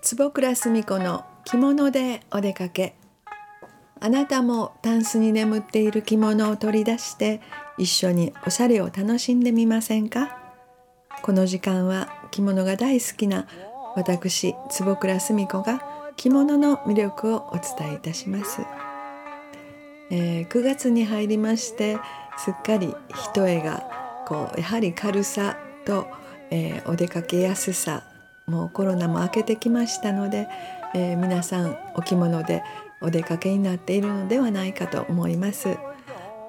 坪倉澄子の着物でお出かけ。あなたもタンスに眠っている着物を取り出して一緒におしゃれを楽しんでみませんか？この時間は着物が大好きな私坪倉澄子が着物の魅力をお伝えいたします、えー、9月に入りましてすっかり一重がこうやはり軽さと、えー、お出かけやすさもうコロナも明けてきましたので、えー、皆さんお着物でお出かけになっているのではないかと思います。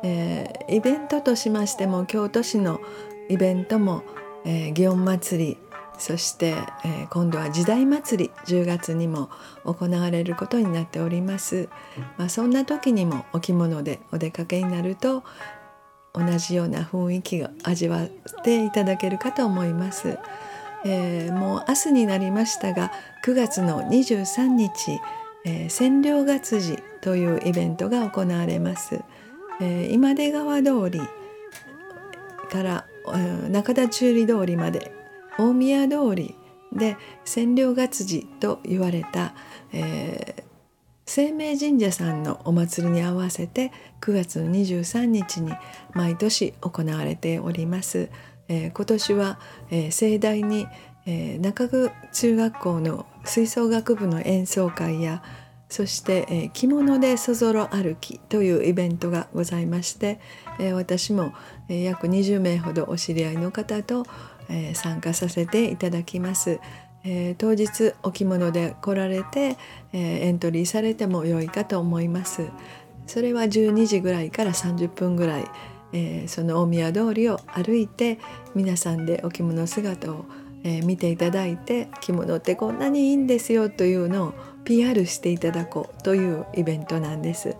えー、イベントとしましても京都市のイベントも、え、祇園祭りそして、え、今度は時代祭り10月にも行われることになっております、まあ、そんな時にもお着物でお出かけになると同じような雰囲気が味わっていただけるかと思います、えー、もう明日になりましたが9月の23日、えー、千両月次というイベントが行われます、えー、今出川通りからえ中田中里通りまで大宮通りで千両月次と言われた、えー、生命神社さんのお祭りに合わせて9月23日に毎年行われております。えー、今年は、えー、盛大に、えー、中区中学校の吹奏楽部の演奏会やそして、えー、着物でそぞろ歩きというイベントがございまして、えー、私も、えー、約20名ほどお知り合いの方と、えー、参加させていただきます。えー、当日お着物で来られて、えー、エントリーされても良いかと思います。それは12時ぐらいから30分ぐらい、えー、その大宮通りを歩いて皆さんでお着物姿を、え、見ていただいて着物ってこんなにいいんですよというのを PR していただこうというイベントなんです。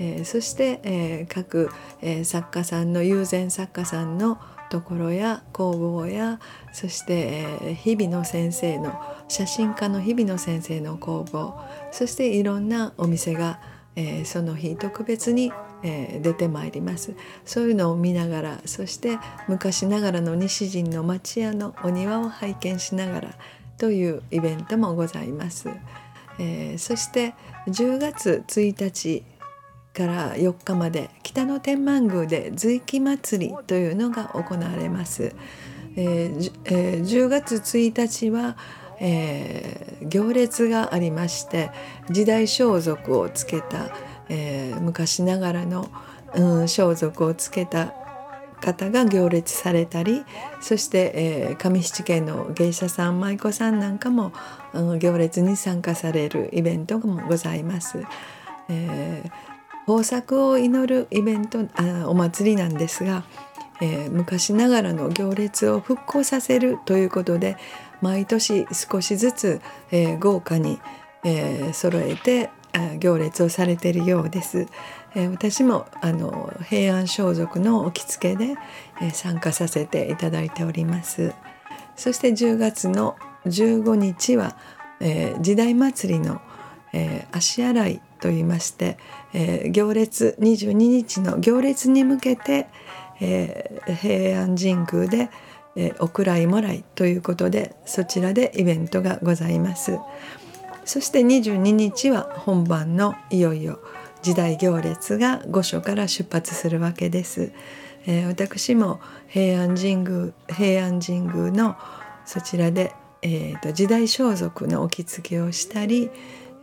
えー、そして、えー、各、えー、作家さんの友禅作家さんのところや工房やそして、え日々の先生の写真家の日々の先生の工房そしていろんなお店が、えその日特別に、え出てまいりますそういうのを見ながらそして昔ながらの西陣の町屋のお庭を拝見しながらというイベントもございます。えー、そして10月1日から4日まで北の天満宮で随記祭りというのが行われます。えーえー、10月1日は、えー、行列がありまして時代装束をつけた、えー、昔ながらの、うん、装束をつけた方が行列されたりそして、えー、上七軒の芸者さん舞妓さんなんかも、うん、行列に参加されるイベントもございます。えー豊作を祈るイベントあお祭りなんですが、えー、昔ながらの行列を復興させるということで毎年少しずつ、えー、豪華に、えー、揃えて行列をされているようです。えー、私もあの平安装束のお着付けで、えー、参加させていただいております。そして10月の15日は、えー、時代祭りの、えー、足洗いと言いまして、えー、行列22日の行列に向けて、えー、平安神宮で、えー、お蔵いもらいということでそちらでイベントがございます。そして22日は本番のいよいよ時代行列が御所から出発するわけです。えー、私も平安神宮平安神宮のそちらで、えーと時代装束のお着付けをしたり、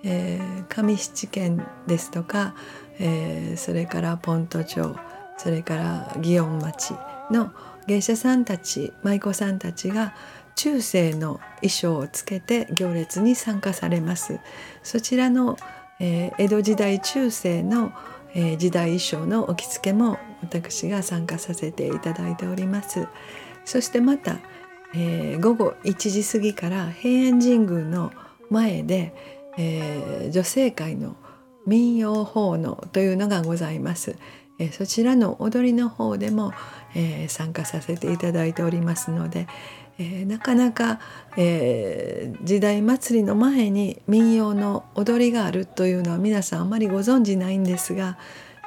えー、上七軒ですとか、えー、それからポント町それから祇園町の芸者さんたち舞妓さんたちが中世の衣装をつけて行列に参加されます。そちらの、えー、江戸時代中世の、えー、時代衣装のお着付けも私が参加させていただいております。そしてまた、えー、午後1時過ぎから平安神宮の前で、えー、女性会の民謡奉納というのがございます。えー、そちらの踊りの方でも、えー、参加させていただいておりますので、え、なかなか、えー、時代祭りの前に民謡の踊りがあるというのは皆さんあまりご存じないんですが、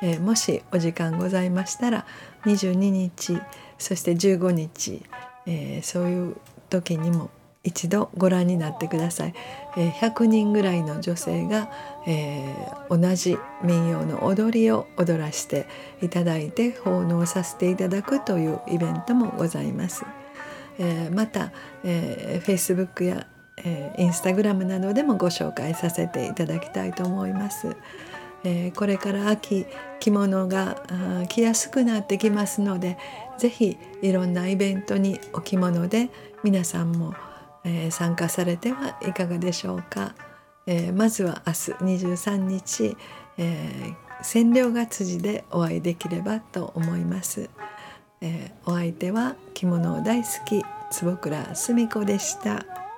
え、もしお時間ございましたら22日そして15日、え、そういう時にも一度ご覧になってください、えー、100人ぐらいの女性が、えー、同じ民謡の踊りを踊らせていただいて奉納させていただくというイベントもございます、えー、また、えー、Facebook や、えー、Instagram などでもご紹介させていただきたいと思います、えー、これから秋着物が着やすくなってきますので是非いろんなイベントにお着物で皆さんもえー、参加されてはいかがでしょうか、えー、まずは明日23日、えー、千両が辻でお会いできればと思います、えー、お相手は着物大好き坪倉澄子でした。